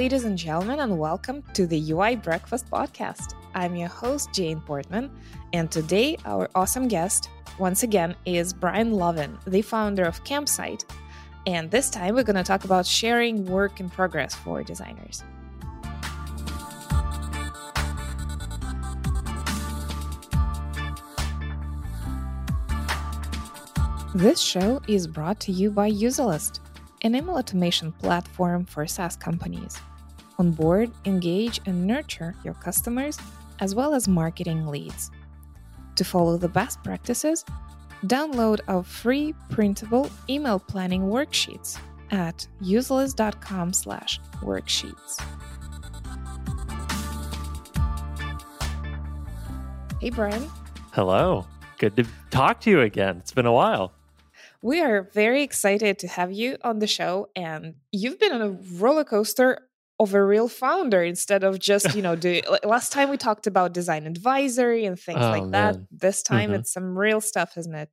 ladies and gentlemen, and welcome to the UI Breakfast Podcast. I'm your host, Jane Portman, and today our awesome guest, once again, is Brian Lovin, the founder of Campsite. And this time we're going to talk about sharing work in progress for designers. This show is brought to you by Userlist, an email automation platform for SaaS companies. Onboard, engage, and nurture your customers as well as marketing leads. To follow the best practices, download our free printable email planning worksheets at userlist.com slash worksheets. Hey Brian. Hello. Good to talk to you again. It's been a while. We are very excited to have you on the show, and you've been on a roller coaster of a real founder instead of just you know do last time we talked about design advisory and things oh, like man. that this time mm-hmm. it's some real stuff isn't it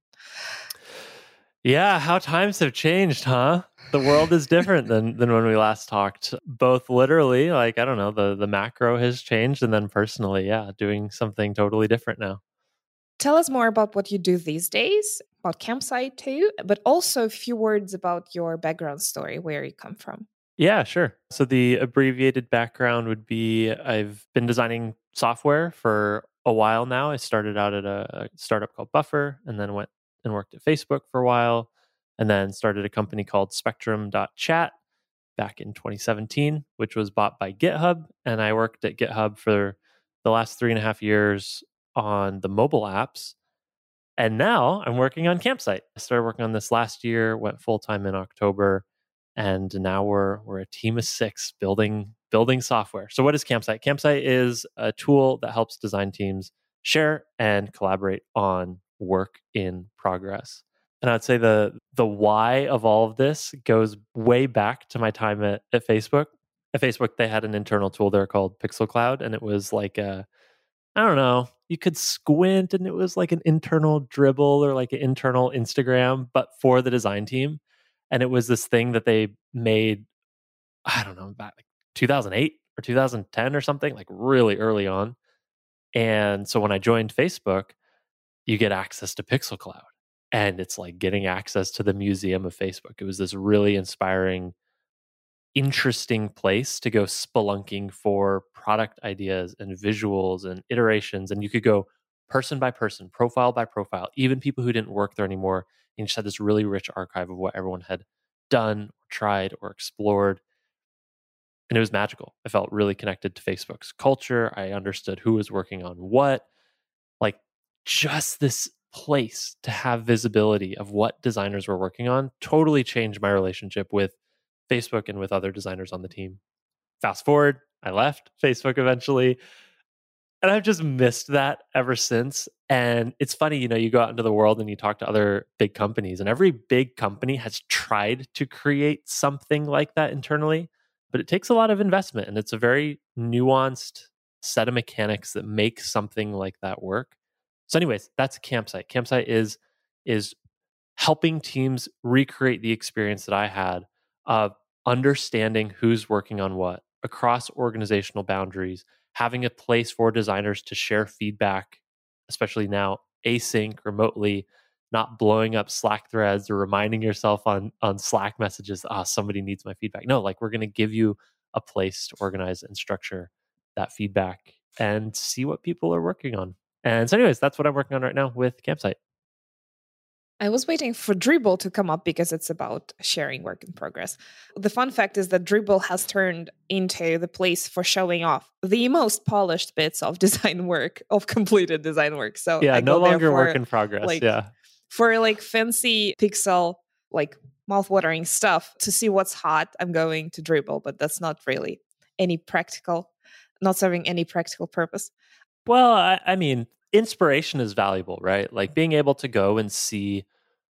yeah how times have changed huh the world is different than than when we last talked both literally like i don't know the the macro has changed and then personally yeah doing something totally different now Tell us more about what you do these days, about Campsite too, but also a few words about your background story, where you come from. Yeah, sure. So the abbreviated background would be I've been designing software for a while now. I started out at a startup called Buffer and then went and worked at Facebook for a while and then started a company called Spectrum.chat back in 2017, which was bought by GitHub. And I worked at GitHub for the last three and a half years on the mobile apps. And now I'm working on Campsite. I started working on this last year, went full time in October, and now we're we're a team of six building building software. So what is Campsite? Campsite is a tool that helps design teams share and collaborate on work in progress. And I'd say the the why of all of this goes way back to my time at, at Facebook. At Facebook, they had an internal tool there called Pixel Cloud, and it was like a I don't know, you could squint and it was like an internal dribbble or like an internal Instagram, but for the design team. And it was this thing that they made, I don't know, about like 2008 or 2010 or something, like really early on. And so when I joined Facebook, you get access to Pixel Cloud. And it's like getting access to the museum of Facebook. It was this really inspiring interesting place to go spelunking for product ideas and visuals and iterations. And you could go person by person, profile by profile, even people who didn't work there anymore. And just had this really rich archive of what everyone had done, or tried, or explored. And it was magical. I felt really connected to Facebook's culture. I understood who was working on what. Like just this place to have visibility of what designers were working on totally changed my relationship with Facebook and with other designers on the team. Fast forward, I left Facebook eventually. And I've just missed that ever since. And it's funny, you know, you go out into the world and you talk to other big companies, and every big company has tried to create something like that internally, but it takes a lot of investment and it's a very nuanced set of mechanics that make something like that work. So, anyways, that's campsite. Campsite is is helping teams recreate the experience that I had of understanding who's working on what across organizational boundaries, having a place for designers to share feedback, especially now async remotely, not blowing up Slack threads or reminding yourself on on Slack messages, ah, oh, somebody needs my feedback. No, like we're going to give you a place to organize and structure that feedback and see what people are working on. And so, anyways, that's what I'm working on right now with Campsite. I was waiting for Dribbble to come up because it's about sharing work in progress. The fun fact is that Dribbble has turned into the place for showing off the most polished bits of design work, of completed design work. So yeah, no longer for, work in progress. Like, yeah, for like fancy pixel, like mouth-watering stuff to see what's hot, I'm going to Dribbble, but that's not really any practical, not serving any practical purpose. Well, I, I mean, inspiration is valuable, right? Like being able to go and see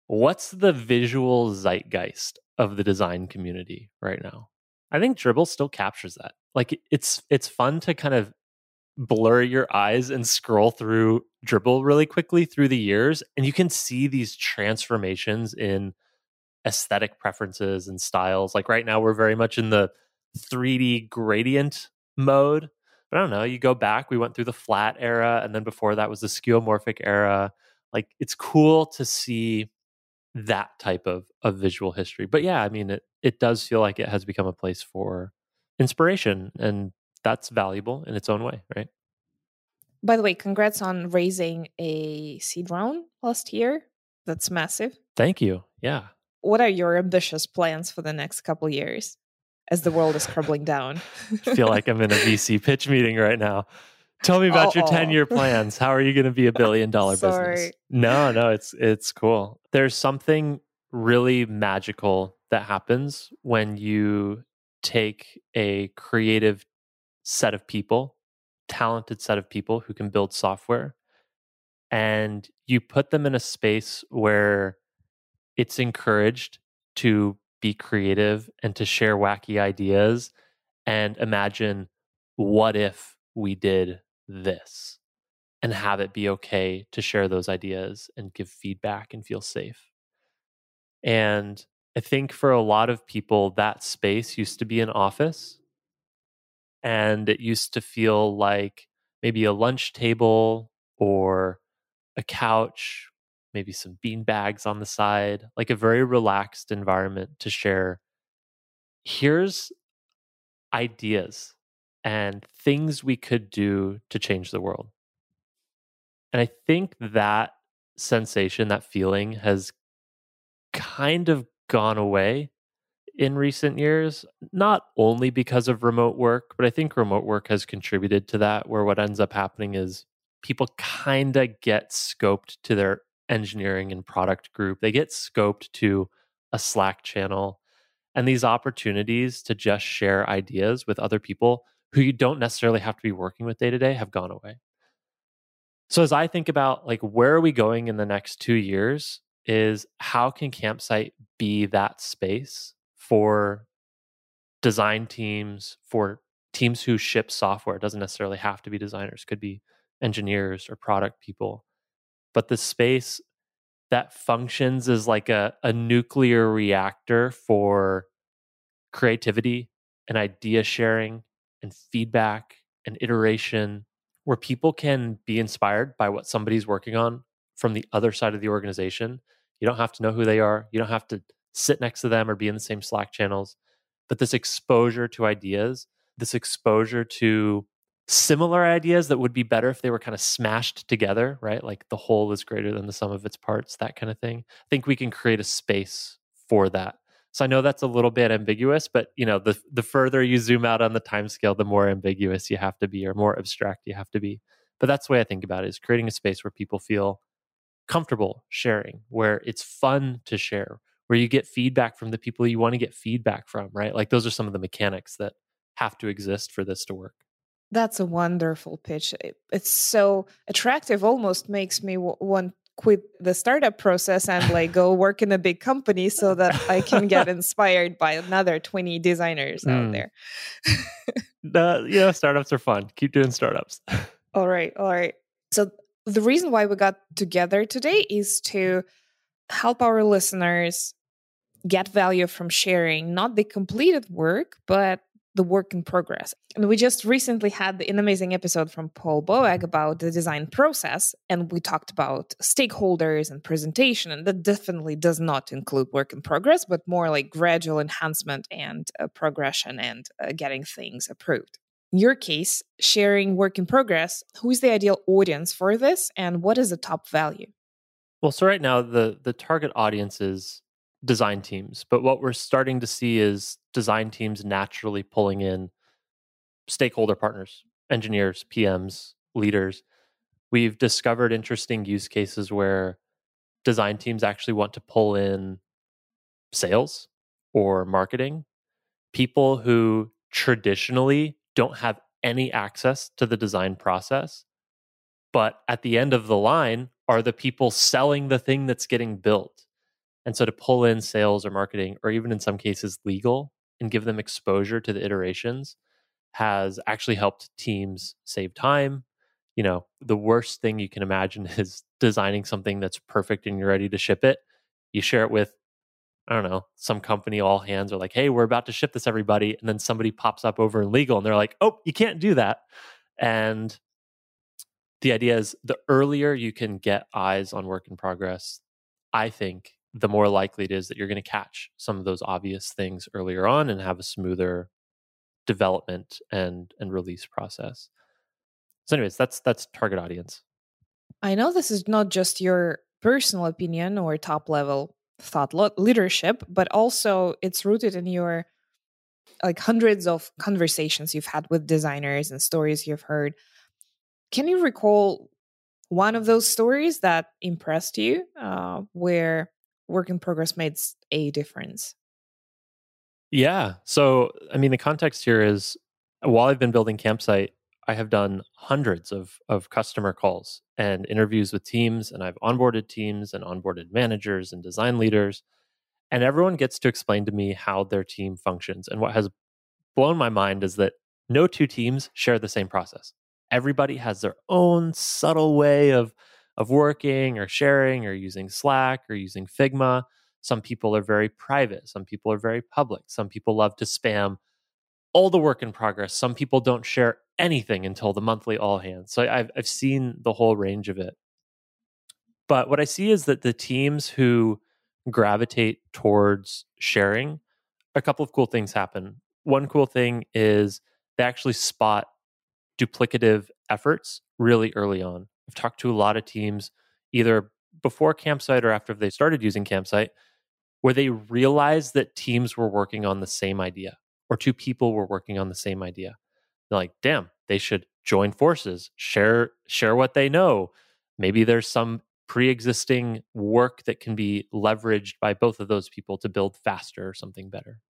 what's the visual zeitgeist of the design community right now. I think Dribbble still captures that. Like it's it's fun to kind of blur your eyes and scroll through Dribbble really quickly through the years and you can see these transformations in aesthetic preferences and styles. Like right now we're very much in the 3D gradient mode. But I don't know, you go back, we went through the flat era, and then before that was the skeuomorphic era. Like it's cool to see that type of, of visual history. But yeah, I mean, it, it does feel like it has become a place for inspiration, and that's valuable in its own way, right? By the way, congrats on raising a seed round last year. That's massive. Thank you. Yeah. What are your ambitious plans for the next couple years as the world is crumbling down? I feel like I'm in a VC pitch meeting right now. Tell me about Uh-oh. your 10 year plans. How are you going to be a billion dollar business? No, no, it's it's cool. There's something really magical that happens when you take a creative set of people talented set of people who can build software and you put them in a space where it's encouraged to be creative and to share wacky ideas and imagine what if we did this and have it be okay to share those ideas and give feedback and feel safe. And I think for a lot of people, that space used to be an office and it used to feel like maybe a lunch table or a couch, maybe some bean bags on the side, like a very relaxed environment to share. Here's ideas and things we could do to change the world. And I think that sensation, that feeling has kind of gone away in recent years, not only because of remote work, but I think remote work has contributed to that, where what ends up happening is people kind of get scoped to their engineering and product group. They get scoped to a Slack channel. And these opportunities to just share ideas with other people who you don't necessarily have to be working with day to day have gone away. So as I think about like where are we going in the next 2 years is how can campsite be that space for design teams, for teams who ship software. It doesn't necessarily have to be designers, could be engineers or product people. But the space that functions as like a, a nuclear reactor for creativity and idea sharing and feedback and iteration, where people can be inspired by what somebody's working on from the other side of the organization. You don't have to know who they are. You don't have to sit next to them or be in the same Slack channels. But this exposure to ideas, this exposure to similar ideas that would be better if they were kind of smashed together, right? Like the whole is greater than the sum of its parts, that kind of thing. I think we can create a space for that. So I know that's a little bit ambiguous, but you know, the the further you zoom out on the time scale, the more ambiguous you have to be or more abstract you have to be. But that's the way I think about it is creating a space where people feel comfortable sharing, where it's fun to share, where you get feedback from the people you want to get feedback from, right? Like those are some of the mechanics that have to exist for this to work. That's a wonderful pitch. It's so attractive, almost makes me w- want quit the startup process and like go work in a big company so that I can get inspired by another 20 designers mm. out there. the, you know, startups are fun. Keep doing startups. all right. All right. So the reason why we got together today is to help our listeners get value from sharing not the completed work, but the work in progress. And we just recently had an amazing episode from Paul Boag about the design process. And we talked about stakeholders and presentation. And that definitely does not include work in progress, but more like gradual enhancement and uh, progression and uh, getting things approved. In your case, sharing work in progress, who is the ideal audience for this and what is the top value? Well, so right now the the target audience is design teams, but what we're starting to see is design teams naturally pulling in stakeholder partners, engineers, PMs, leaders. We've discovered interesting use cases where design teams actually want to pull in sales or marketing, people who traditionally don't have any access to the design process, but at the end of the line are the people selling the thing that's getting built. And so to pull in sales or marketing, or even in some cases legal, and give them exposure to the iterations has actually helped teams save time. You know, the worst thing you can imagine is designing something that's perfect and you're ready to ship it. You share it with I don't know, some company all hands are like, hey, we're about to ship this everybody. And then somebody pops up over in legal and they're like, oh, you can't do that. And the idea is the earlier you can get eyes on work in progress, I think the more likely it is that you're going to catch some of those obvious things earlier on and have a smoother development and and release process. So anyways, that's that's target audience. I know this is not just your personal opinion or top level thought leadership, but also it's rooted in your like hundreds of conversations you've had with designers and stories you've heard. Can you recall one of those stories that impressed you uh, where work in progress made a difference? Yeah. So, I mean, the context here is while I've been building Campsite, I have done hundreds of, of customer calls and interviews with teams, and I've onboarded teams and onboarded managers and design leaders. And everyone gets to explain to me how their team functions. And what has blown my mind is that no two teams share the same process. Everybody has their own subtle way of, of working or sharing or using Slack or using Figma. Some people are very private, some people are very public, some people love to spam all the work in progress. Some people don't share anything until the monthly all hands. So I've I've seen the whole range of it. But what I see is that the teams who gravitate towards sharing, a couple of cool things happen. One cool thing is they actually spot duplicative efforts really early on. I've talked to a lot of teams either before campsite or after they started using campsite where they realized that teams were working on the same idea or two people were working on the same idea. They're like, damn, they should join forces, share share what they know. Maybe there's some pre-existing work that can be leveraged by both of those people to build faster or something better.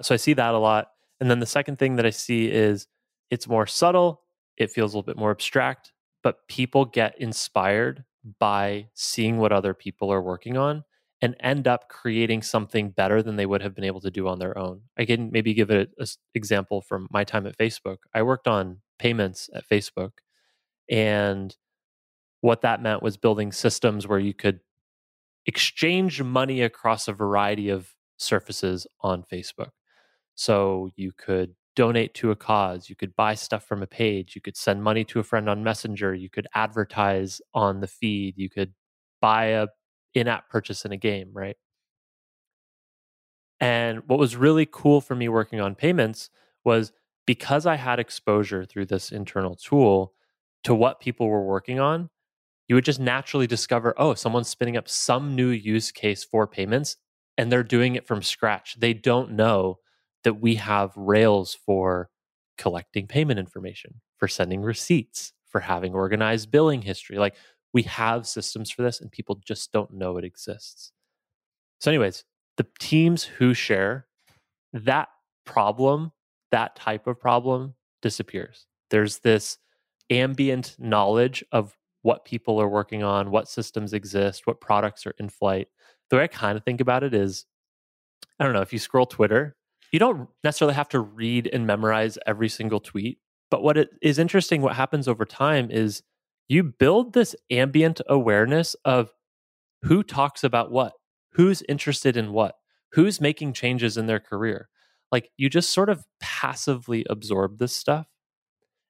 So I see that a lot. And then the second thing that I see is it's more subtle, it feels a little bit more abstract, but people get inspired by seeing what other people are working on and end up creating something better than they would have been able to do on their own. I can maybe give an example from my time at Facebook. I worked on payments at Facebook, and what that meant was building systems where you could exchange money across a variety of surfaces on Facebook. So you could donate to a cause, you could buy stuff from a page, you could send money to a friend on Messenger, you could advertise on the feed, you could buy a in-app purchase in a game, right? And what was really cool for me working on payments was because I had exposure through this internal tool to what people were working on, you would just naturally discover, oh, someone's spinning up some new use case for payments and they're doing it from scratch. They don't know that we have Rails for collecting payment information, for sending receipts, for having organized billing history. Like we have systems for this and people just don't know it exists. So, anyways, the teams who share that problem, that type of problem disappears. There's this ambient knowledge of what people are working on, what systems exist, what products are in flight. The way I kind of think about it is I don't know, if you scroll Twitter, you don't necessarily have to read and memorize every single tweet. But what it is interesting, what happens over time is you build this ambient awareness of who talks about what, who's interested in what, who's making changes in their career. Like you just sort of passively absorb this stuff.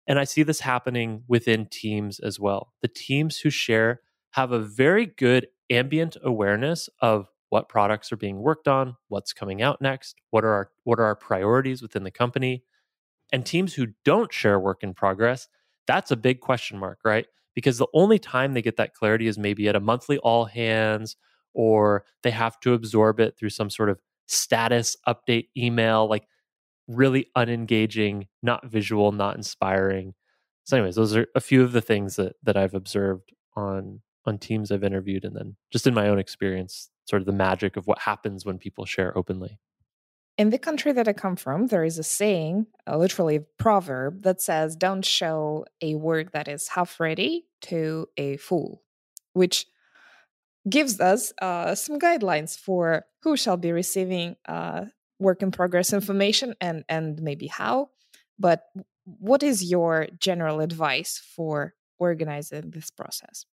And I see this happening within teams as well. The teams who share have a very good ambient awareness of what products are being worked on, what's coming out next, what are our what are our priorities within the company. And teams who don't share work in progress, that's a big question mark, right? because the only time they get that clarity is maybe at a monthly all hands or they have to absorb it through some sort of status update email like really unengaging not visual not inspiring so anyways those are a few of the things that that i've observed on on teams i've interviewed and then just in my own experience sort of the magic of what happens when people share openly in the country that I come from, there is a saying, a literally a proverb, that says, Don't show a work that is half ready to a fool, which gives us uh, some guidelines for who shall be receiving uh, work in progress information and, and maybe how. But what is your general advice for organizing this process?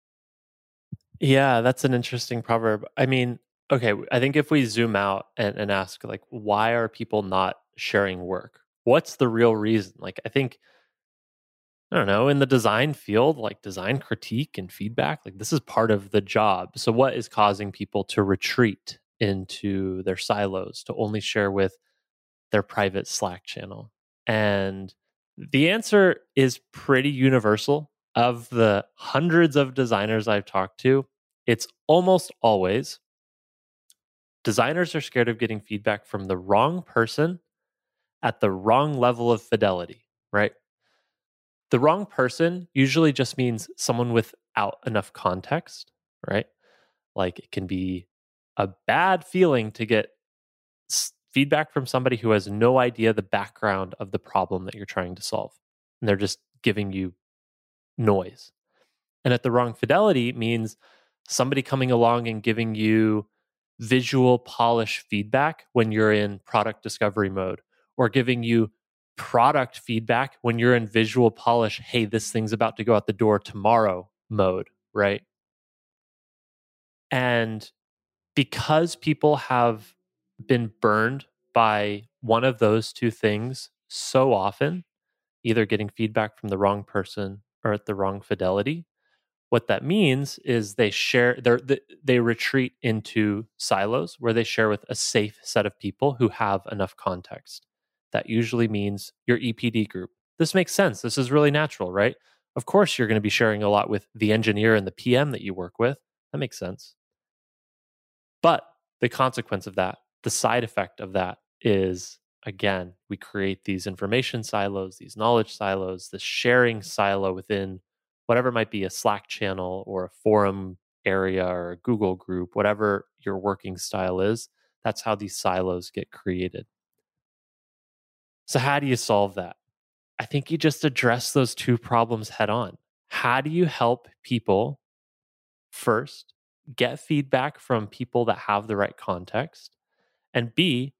Yeah, that's an interesting proverb. I mean, Okay, I think if we zoom out and, and ask, like, why are people not sharing work? What's the real reason? Like, I think, I don't know, in the design field, like design critique and feedback, like, this is part of the job. So, what is causing people to retreat into their silos, to only share with their private Slack channel? And the answer is pretty universal. Of the hundreds of designers I've talked to, it's almost always designers are scared of getting feedback from the wrong person at the wrong level of fidelity, right? The wrong person usually just means someone without enough context, right? Like it can be a bad feeling to get feedback from somebody who has no idea the background of the problem that you're trying to solve. And they're just giving you noise. And at the wrong fidelity means somebody coming along and giving you visual polish feedback when you're in product discovery mode or giving you product feedback when you're in visual polish hey this thing's about to go out the door tomorrow mode right and because people have been burned by one of those two things so often, either getting feedback from the wrong person or at the wrong fidelity, what that means is they share they they retreat into silos where they share with a safe set of people who have enough context. That usually means your EPD group. This makes sense. This is really natural, right? Of course, you're going to be sharing a lot with the engineer and the PM that you work with. That makes sense. But the consequence of that the side effect of that is again we create these information silos these knowledge silos this sharing silo within whatever might be a slack channel or a forum area or a google group whatever your working style is that's how these silos get created. So how do you solve that? I think you just address those two problems head on. How do you help people first get feedback from people that have the right context? And B,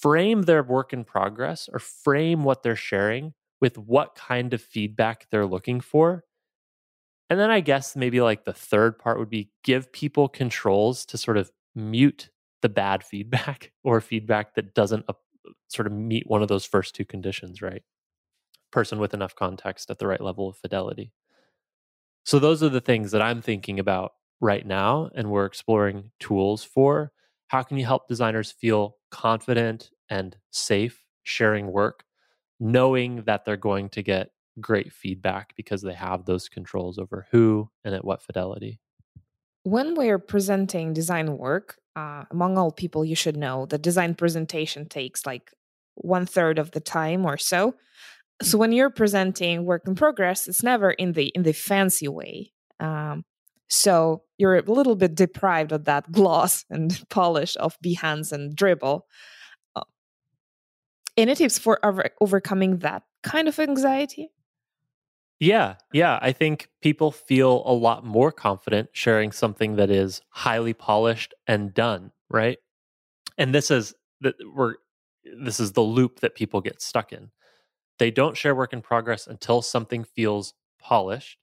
frame their work in progress or frame what they're sharing with what kind of feedback they're looking for. And then I guess maybe like the third part would be give people controls to sort of mute the bad feedback or feedback that doesn't sort of meet one of those first two conditions, right? Person with enough context at the right level of fidelity. So those are the things that I'm thinking about right now and we're exploring tools for how can you help designers feel confident and safe sharing work, knowing that they're going to get great feedback because they have those controls over who and at what fidelity? When we're presenting design work, uh, among all people, you should know that design presentation takes like one third of the time or so. So when you're presenting work in progress, it's never in the in the fancy way. Um, so you're a little bit deprived of that gloss and polish of Behance and dribbble. Uh, any tips for over- overcoming that kind of anxiety? Yeah, yeah. I think people feel a lot more confident sharing something that is highly polished and done, right? And this is that we're this is the loop that people get stuck in. They don't share work in progress until something feels polished.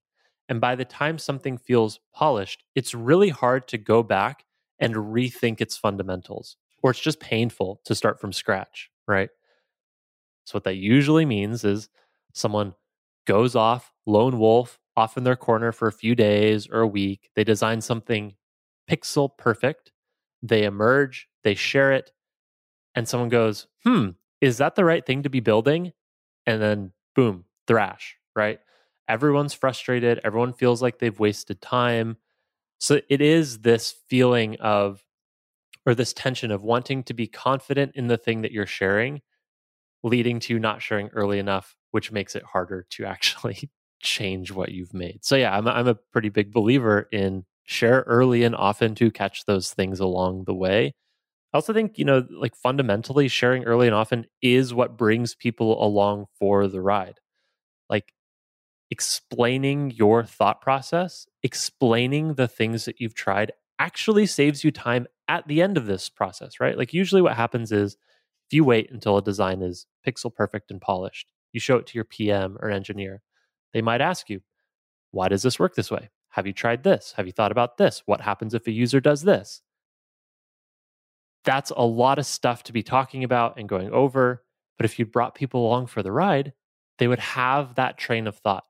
And by the time something feels polished, it's really hard to go back and rethink its fundamentals, or it's just painful to start from scratch, right? So, what that usually means is someone goes off, lone wolf, off in their corner for a few days or a week. They design something pixel perfect. They emerge, they share it, and someone goes, hmm, is that the right thing to be building? And then, boom, thrash, right? Everyone's frustrated, everyone feels like they've wasted time. So it is this feeling of, or this tension of wanting to be confident in the thing that you're sharing, leading to not sharing early enough, which makes it harder to actually change what you've made. So yeah, I'm I'm a pretty big believer in share early and often to catch those things along the way. I also think, you know, like fundamentally sharing early and often is what brings people along for the ride. Like explaining your thought process, explaining the things that you've tried actually saves you time at the end of this process, right? Like usually what happens is if you wait until a design is pixel perfect and polished, you show it to your PM or engineer, they might ask you, why does this work this way? Have you tried this? Have you thought about this? What happens if a user does this? that's a lot of stuff to be talking about and going over. But if you brought people along for the ride, they would have that train of thought.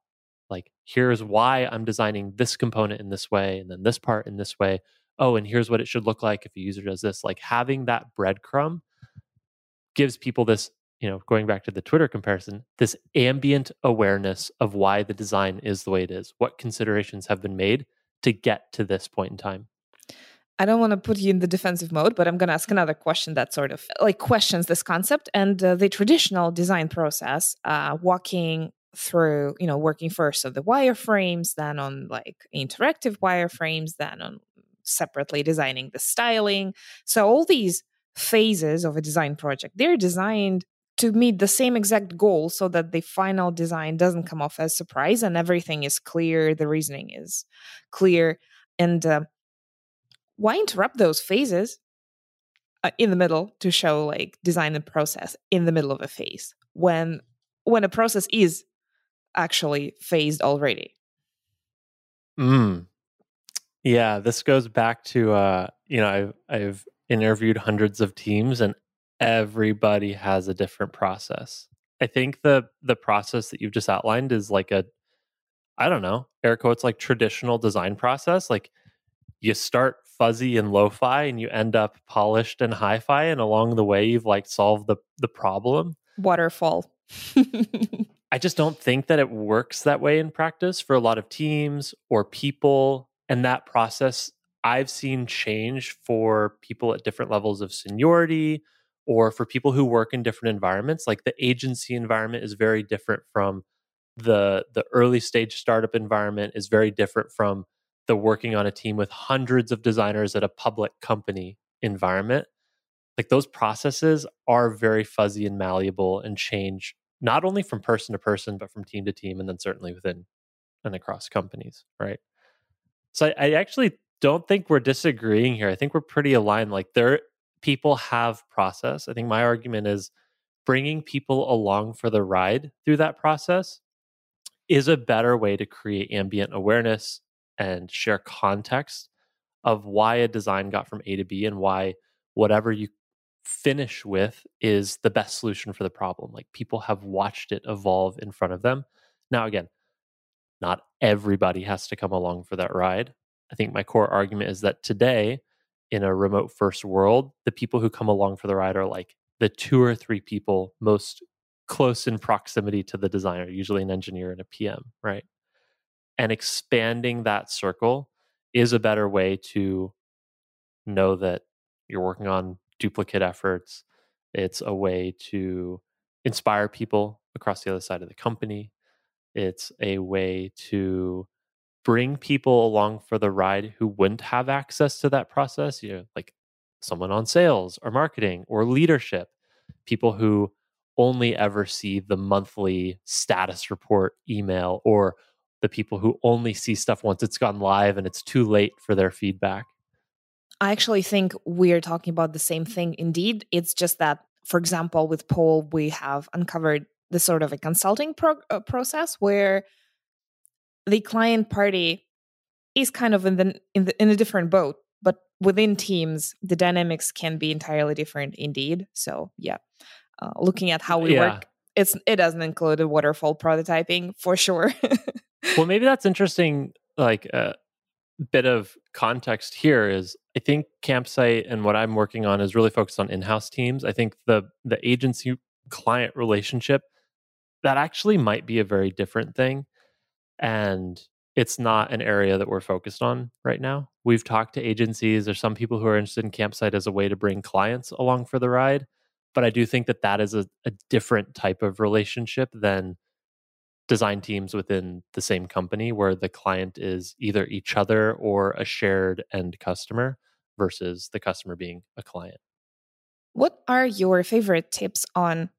Like, here's why I'm designing this component in this way, and then this part in this way. Oh, and here's what it should look like if a user does this. Like having that breadcrumb gives people this, you know, going back to the Twitter comparison, this ambient awareness of why the design is the way it is, what considerations have been made to get to this point in time. I don't want to put you in the defensive mode, but I'm going to ask another question that sort of like questions this concept and uh, the traditional design process, uh, walking through, you know, working first on the wireframes, then on like interactive wireframes, then on separately designing the styling. So all these phases of a design project, they're designed to meet the same exact goal so that the final design doesn't come off as surprise and everything is clear, the reasoning is clear. And uh, why interrupt those phases uh, in the middle to show like design and process in the middle of a phase when when a process is actually phased already. Mm. yeah this goes back to uh you know i've i've interviewed hundreds of teams and everybody has a different process. I think the the process that you've just outlined is like a i don't know air quotes like traditional design process like you start fuzzy and lo-fi and you end up polished and hi-fi and along the way you've like solved the the problem. Waterfall i just don't think that it works that way in practice for a lot of teams or people and that process i've seen change for people at different levels of seniority or for people who work in different environments. Like the agency environment is very different from the the early stage startup environment is very different from the working on a team with hundreds of designers at a public company environment. Like those processes are very fuzzy and malleable and change not only from person to person but from team to team and then certainly within and across companies right? So I, I actually don't think we're disagreeing here. I think we're pretty aligned like there people have process. I think my argument is bringing people along for the ride through that process is a better way to create ambient awareness and share context of why a design got from A to B and why whatever you finish with is the best solution for the problem. Like people have watched it evolve in front of them. Now, again, not everybody has to come along for that ride. I think my core argument is that today, in a remote first world, the people who come along for the ride are like the two or three people most close in proximity to the designer, usually an engineer and a PM, right? and expanding that circle is a better way to know that you're working on duplicate efforts. It's a way to inspire people across the other side of the company. It's a way to bring people along for the ride who wouldn't have access to that process you know like someone on sales or marketing or leadership. People who only ever see the monthly status report email or the people who only see stuff once it's gone live and it's too late for their feedback? I actually think we're talking about the same thing indeed. It's just that, for example, with Paul, we have uncovered the sort of a consulting pro- uh, process where the client party is kind of in the, in the in a different boat but within teams the dynamics can be entirely different indeed so yeah uh, looking at how we yeah. work it's it doesn't include a waterfall prototyping for sure well, maybe that's interesting. Like uh, bit of context here is I think Campsite and what I'm working on is really focused on in-house teams. I think the the agency client relationship that actually might be a very different thing, and it's not an area that we're focused on right now. We've talked to agencies. or some people who are interested in Campsite as a way to bring clients along for the ride, but I do think that that is a, a different type of relationship than design teams within the same company where the client is either each other or a shared end customer versus the customer being a client. What are your favorite tips on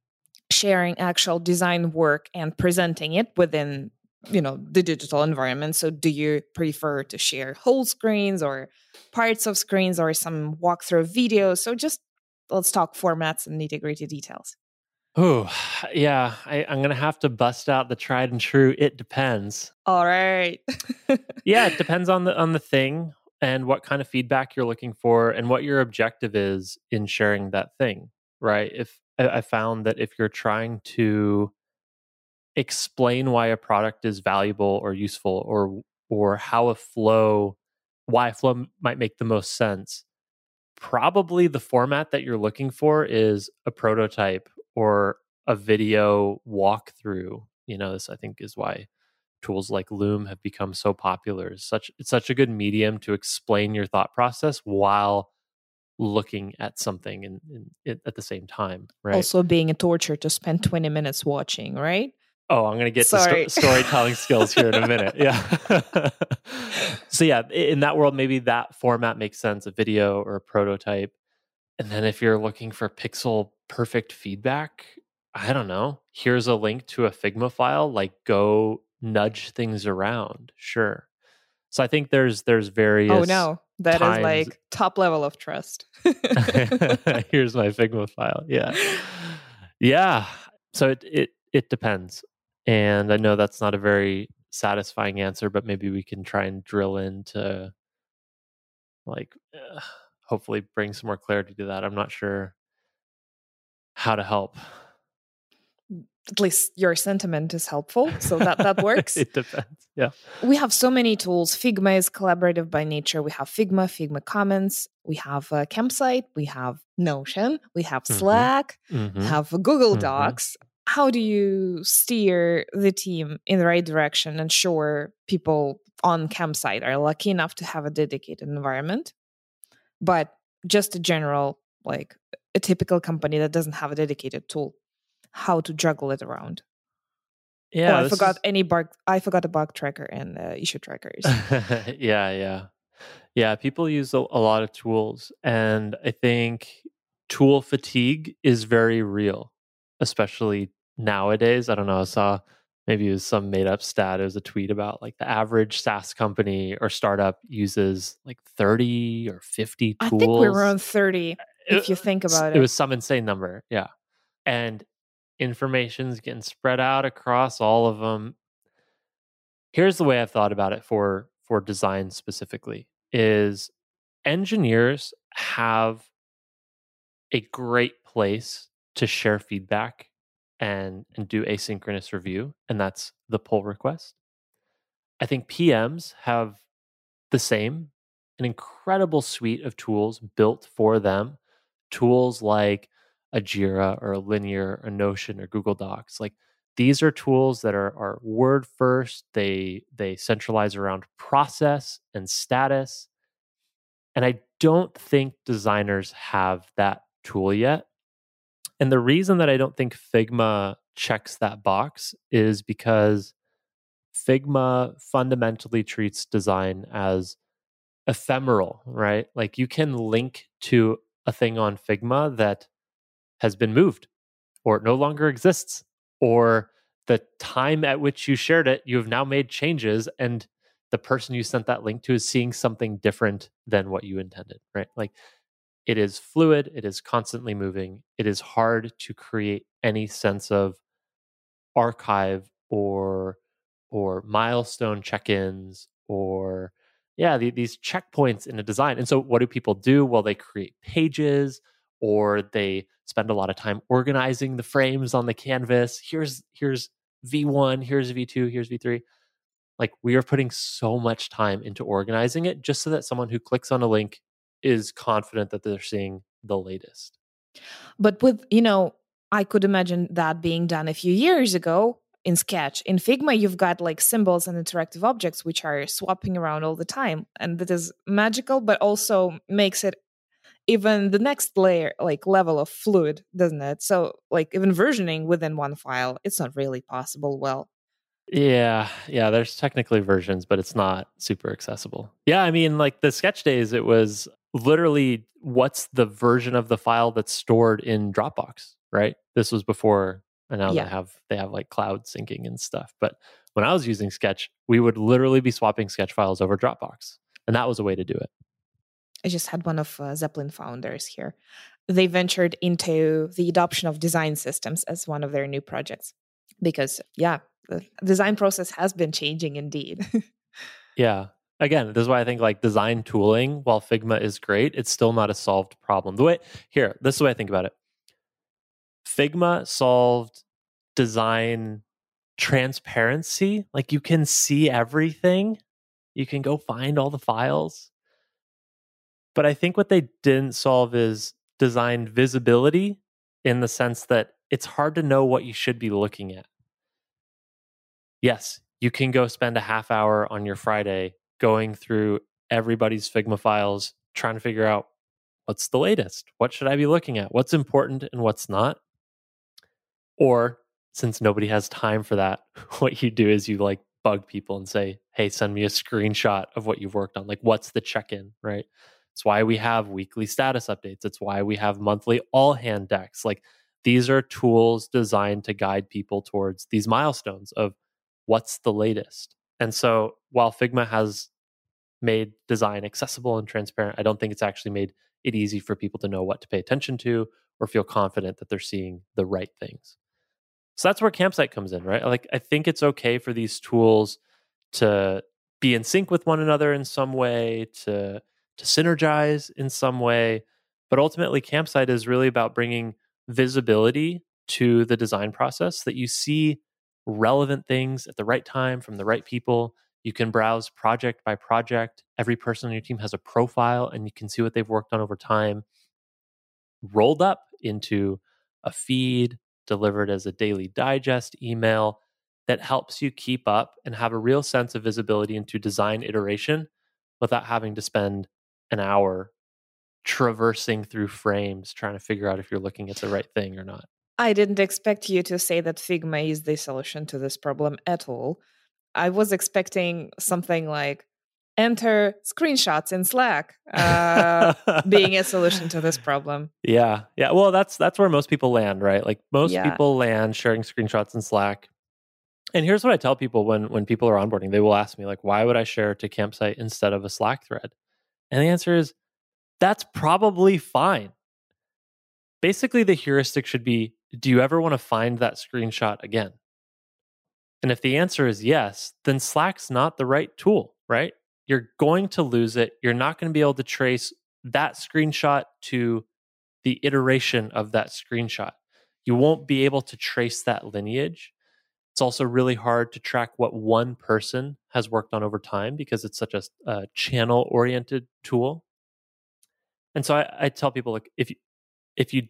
sharing actual design work and presenting it within you know the digital environment? So do you prefer to share whole screens or parts of screens or some walkthrough videos? So just let's talk formats and nitty gritty details Oh, yeah. I, I'm going to have to bust out the tried and true. It depends. All right. yeah, it depends on the on the thing. and what kind of feedback you're looking for and what your objective is in sharing that thing, right? If I found that if you're trying to explain why a product is valuable or useful or or how a flow why a flow might make the most sense probably the format that you're looking for is a prototype or a video walkthrough you know this i think is why tools like loom have become so popular it's such it's such a good medium to explain your thought process while looking at something and, at the same time right also being a torture to spend 20 minutes watching right Oh, I'm going to get Sorry. to sto- storytelling skills here in a minute. Yeah. so, yeah, in that world, maybe that format makes sense a video or a prototype. And then if you're looking for pixel perfect feedback, I don't know. Here's a link to a Figma file. Like, go nudge things around. Sure. So I think there's there's various. Oh no, that times. is like top level of trust. Here's my Figma file. Yeah, yeah. So it it it depends. And I know that's not a very satisfying answer, but maybe we can try and drill into like uh, hopefully bring some more clarity to that. I'm not sure how to help. At least your sentiment is helpful, so that that works. it depends. Yeah. We have so many tools. Figma is collaborative by nature. We have Figma, Figma Commons, we have a campsite, we have Notion, we have mm-hmm. Slack, mm-hmm. we have Google mm-hmm. Docs how do you steer the team in the right direction and ensure people on campsite are lucky enough to have a dedicated environment but just a general like a typical company that doesn't have a dedicated tool how to juggle it around yeah oh, i forgot is... any bug i forgot a bug tracker and uh, issue trackers yeah yeah yeah people use a, a lot of tools and i think tool fatigue is very real especially nowadays. I don't know. I saw maybe it was some made up stat. It was a tweet about like the average SaaS company or startup uses like 30 or 50 tools. I think we were on 30 if you think about it. It was some insane number. Yeah. And information's getting spread out across all of them. Here's the way I've thought about it for for design specifically is engineers have a great place to share feedback and and do asynchronous review and that's the pull request. I think pms have the same an incredible suite of tools built for them tools like a jira or a linear or notion or google docs like these are tools that are, are word first they they centralize around process and status and i don't think designers have that tool yet and the reason that I don't think Figma checks that box is because Figma fundamentally treats design as ephemeral, right? Like you can link to a thing on Figma that has been moved or it no longer exists or the time at which you shared it, you have now made changes and the person you sent that link to is seeing something different than what you intended, right? Like it is fluid, it is constantly moving. It is hard to create any sense of archive or or milestone check-ins or yeah, the, these checkpoints in a design. And so what do people do? Well, they create pages or they spend a lot of time organizing the frames on the canvas. Here's here's V1, here's V2, here's V3 like we are putting so much time into organizing it just so that someone who clicks on a link is confident that they're seeing the latest. But with, you know, I could imagine that being done a few years ago in Sketch. In Figma, you've got like symbols and interactive objects which are swapping around all the time. And that is magical, but also makes it even the next layer, like level of fluid, doesn't it? So, like, even versioning within one file, it's not really possible well. Yeah, yeah, there's technically versions, but it's not super accessible. Yeah, I mean, like the sketch days, it was literally what's the version of the file that's stored in Dropbox, right? This was before and now yeah. they have they have like cloud syncing and stuff. But when I was using Sketch, we would literally be swapping Sketch files over Dropbox, and that was a way to do it. I just had one of uh, Zeplin founders here. They ventured into the adoption of design systems as one of their new projects because, yeah, the design process has been changing indeed. yeah, again, this is why I think like design tooling, while Figma is great, it's still not a solved problem. The way here, this is the way I think about it. Figma solved design transparency. Like you can see everything. You can go find all the files. But I think what they didn't solve is design visibility in the sense that it's hard to know what you should be looking at. Yes, you can go spend a half hour on your Friday going through everybody's Figma files, trying to figure out what's the latest? What should I be looking at? What's important and what's not? Or since nobody has time for that, what you do is you like bug people and say, hey, send me a screenshot of what you've worked on. Like, what's the check in, right? It's why we have weekly status updates. It's why we have monthly all hand decks. Like, these are tools designed to guide people towards these milestones of what's the latest. And so while Figma has made design accessible and transparent, I don't think it's actually made it easy for people to know what to pay attention to or feel confident that they're seeing the right things. So that's where Campsite comes in, right? Like I think it's okay for these tools to be in sync with one another in some way, to to synergize in some way, but ultimately Campsite is really about bringing visibility to the design process that you see relevant things at the right time from the right people. You can browse project by project. Every person on your team has a profile and you can see what they've worked on over time rolled up into a feed delivered as a daily digest email that helps you keep up and have a real sense of visibility into design iteration without having to spend an hour traversing through frames trying to figure out if you're looking at the right thing or not. I didn't expect you to say that Figma is the solution to this problem at all. I was expecting something like enter screenshots in Slack uh, being a solution to this problem. Yeah, yeah. Well, that's that's where most people land, right? Like most yeah. people land sharing screenshots in Slack. And here's what I tell people when when people are onboarding. They will ask me like, "Why would I share to Campsite instead of a Slack thread?" And the answer is, that's probably fine. Basically, the heuristic should be do you ever want to find that screenshot again? And if the answer is yes, then Slack's not the right tool, right? You're going to lose it. You're not going to be able to trace that screenshot to the iteration of that screenshot. You won't be able to trace that lineage. It's also really hard to track what one person has worked on over time because it's such a, a channel oriented tool. And so I, I, tell people like if you, if you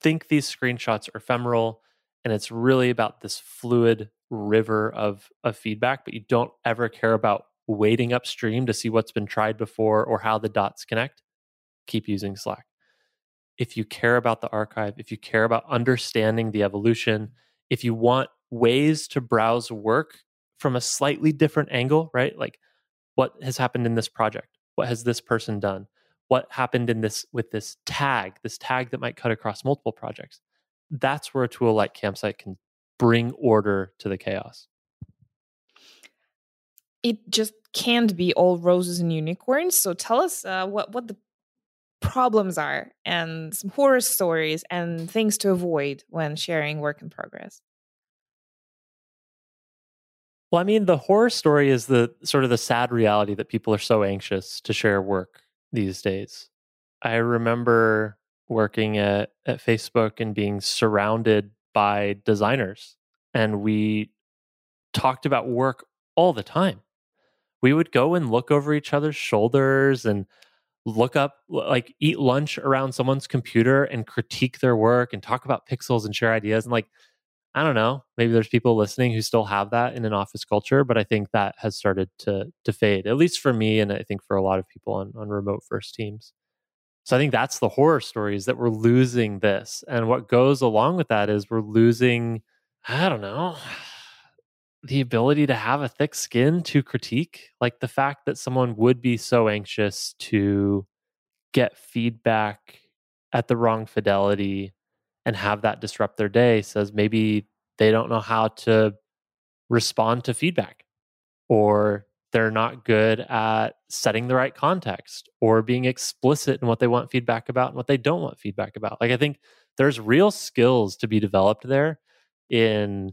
think these screenshots are ephemeral and it's really about this fluid river of of feedback but you don't ever care about wading upstream to see what's been tried before or how the dots connect keep using slack. If you care about the archive if you care about understanding the evolution if you want ways to browse work from a slightly different angle right? Like what has happened in this project? What has this person done what happened in this with this tag, this tag that might cut across multiple projects. That's where a tool like Campsite can bring order to the chaos. It just can't be all roses and unicorns. So tell us uh, what what the problems are and some horror stories and things to avoid when sharing work in progress. Well, I mean, the horror story is the sort of the sad reality that people are so anxious to share work these days. I remember working at, at Facebook and being surrounded by designers, and we talked about work all the time. We would go and look over each other's shoulders and look up, like, eat lunch around someone's computer and critique their work and talk about pixels and share ideas. And, like, I don't know. Maybe there's people listening who still have that in an office culture, but I think that has started to to fade, at least for me, and I think for a lot of people on, on remote first teams. So I think that's the horror story is that we're losing this. And what goes along with that is we're losing, I don't know, the ability to have a thick skin to critique. Like the fact that someone would be so anxious to get feedback at the wrong fidelity and have that disrupt their day says maybe they don't know how to respond to feedback or they're not good at setting the right context or being explicit in what they want feedback about and what they don't want feedback about. Like I think there's real skills to be developed there in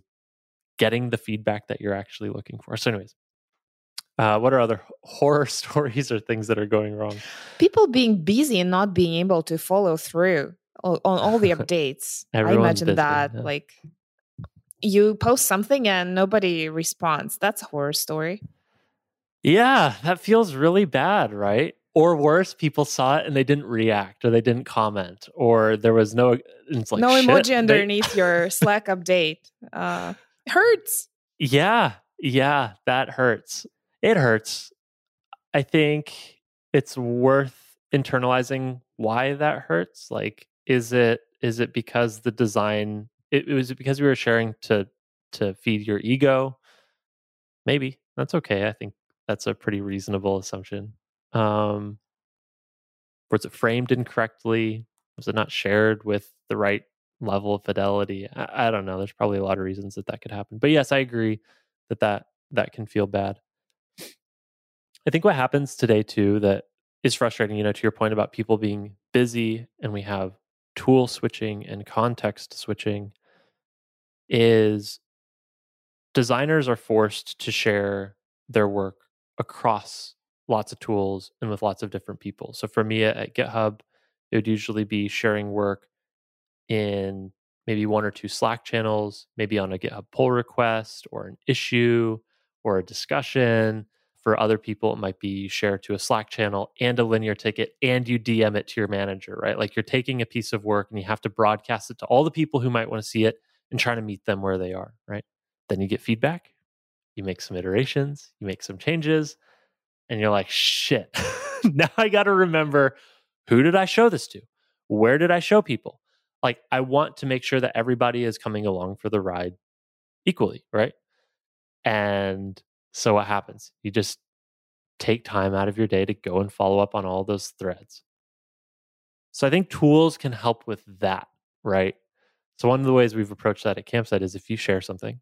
getting the feedback that you're actually looking for. So anyways, Uh, what are other horror stories or things that are going wrong? People being busy and not being able to follow through on, on all the updates. I imagine busy, that yeah. like you post something and nobody responds. That's a horror story. Yeah, that feels really bad, right? Or worse, people saw it and they didn't react or they didn't comment or there was no it's like, no emoji underneath they... your Slack update. Uh, hurts. Yeah, yeah, that hurts. It hurts. I think it's worth internalizing why that hurts. Like, is it is it because the design it, it was it because we were sharing to to feed your ego? Maybe that's okay. I think that's a pretty reasonable assumption. Um, was it framed incorrectly? Was it not shared with the right level of fidelity? I, I don't know. There's probably a lot of reasons that that could happen. But yes, I agree that that that can feel bad. I think what happens today too that is frustrating, you know, to your point about people being busy and we have tool switching and context switching is designers are forced to share their work across lots of tools and with lots of different people. So for me at, GitHub, it would usually be sharing work in maybe one or two Slack channels, maybe on a GitHub pull request or an issue or a discussion. For other people, it might be you share to a Slack channel and a linear ticket and you DM it to your manager, right? Like you're taking a piece of work and you have to broadcast it to all the people who might want to see it and trying to meet them where they are, right? Then you get feedback, you make some iterations, you make some changes, and you're like, shit, now I got to remember who did I show this to? Where did I show people? Like, I want to make sure that everybody is coming along for the ride equally, right? And so what happens? You just take time out of your day to go and follow up on all those threads. So I think tools can help with that, right? So one of the ways we've approached that at Campsite is if you share something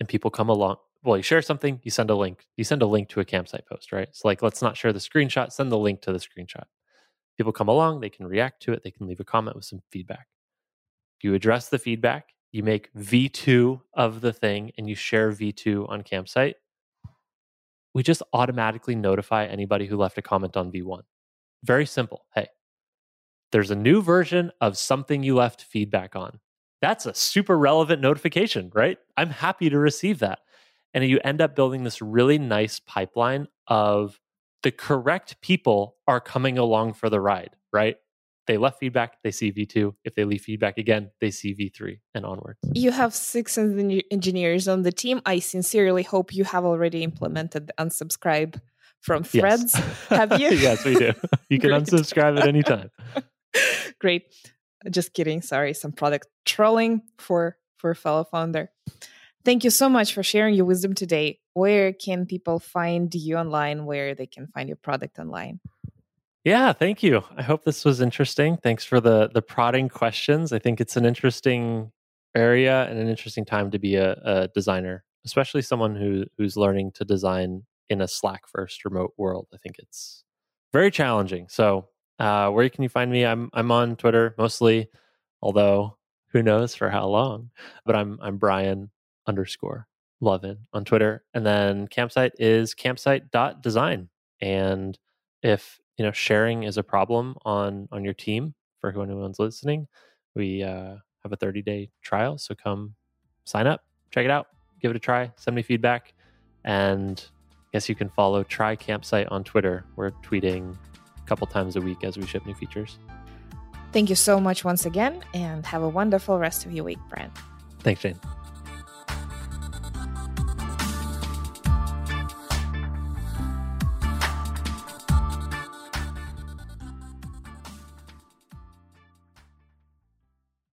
and people come along, well, you share something, you send a link. You send a link to a campsite post, right? So like let's not share the screenshot, send the link to the screenshot. People come along, they can react to it, they can leave a comment with some feedback. You address the feedback, you make V2 of the thing and you share V2 on campsite. We just automatically notify anybody who left a comment on V1. Very simple. Hey, there's a new version of something you left feedback on. That's a super relevant notification, right? I'm happy to receive that. And you end up building this really nice pipeline of the correct people are coming along for the ride, right? They left feedback, they see V2. If they leave feedback again, they see V3 and onwards. You have six engineers on the team. I sincerely hope you have already implemented the unsubscribe from threads. Yes. Have you? yes, we do. You can unsubscribe at any time. Great. Just kidding. Sorry, some product trolling for for fellow founder. Thank you so much for sharing your wisdom today. Where can people find you online? Where they can find your product online? Yeah, thank you. I hope this was interesting. Thanks for the the prodding questions. I think it's an interesting area and an interesting time to be a, a designer, especially someone who who's learning to design in a Slack first remote world. I think it's very challenging. So uh, where can you find me? I'm I'm on Twitter mostly, although who knows for how long. But I'm I'm Brian underscore Lovin on Twitter, and then campsite is campsite.design. And if you know sharing is a problem on on your team for who anyone's listening, we uh, have a 30 day trial. So come sign up, check it out, give it a try, send me feedback, and I guess you can follow Try Campsite on Twitter. We're tweeting a couple times a week as we ship new features. Thank you so much once again, and have a wonderful rest of your week, Brian. Thanks, Jane.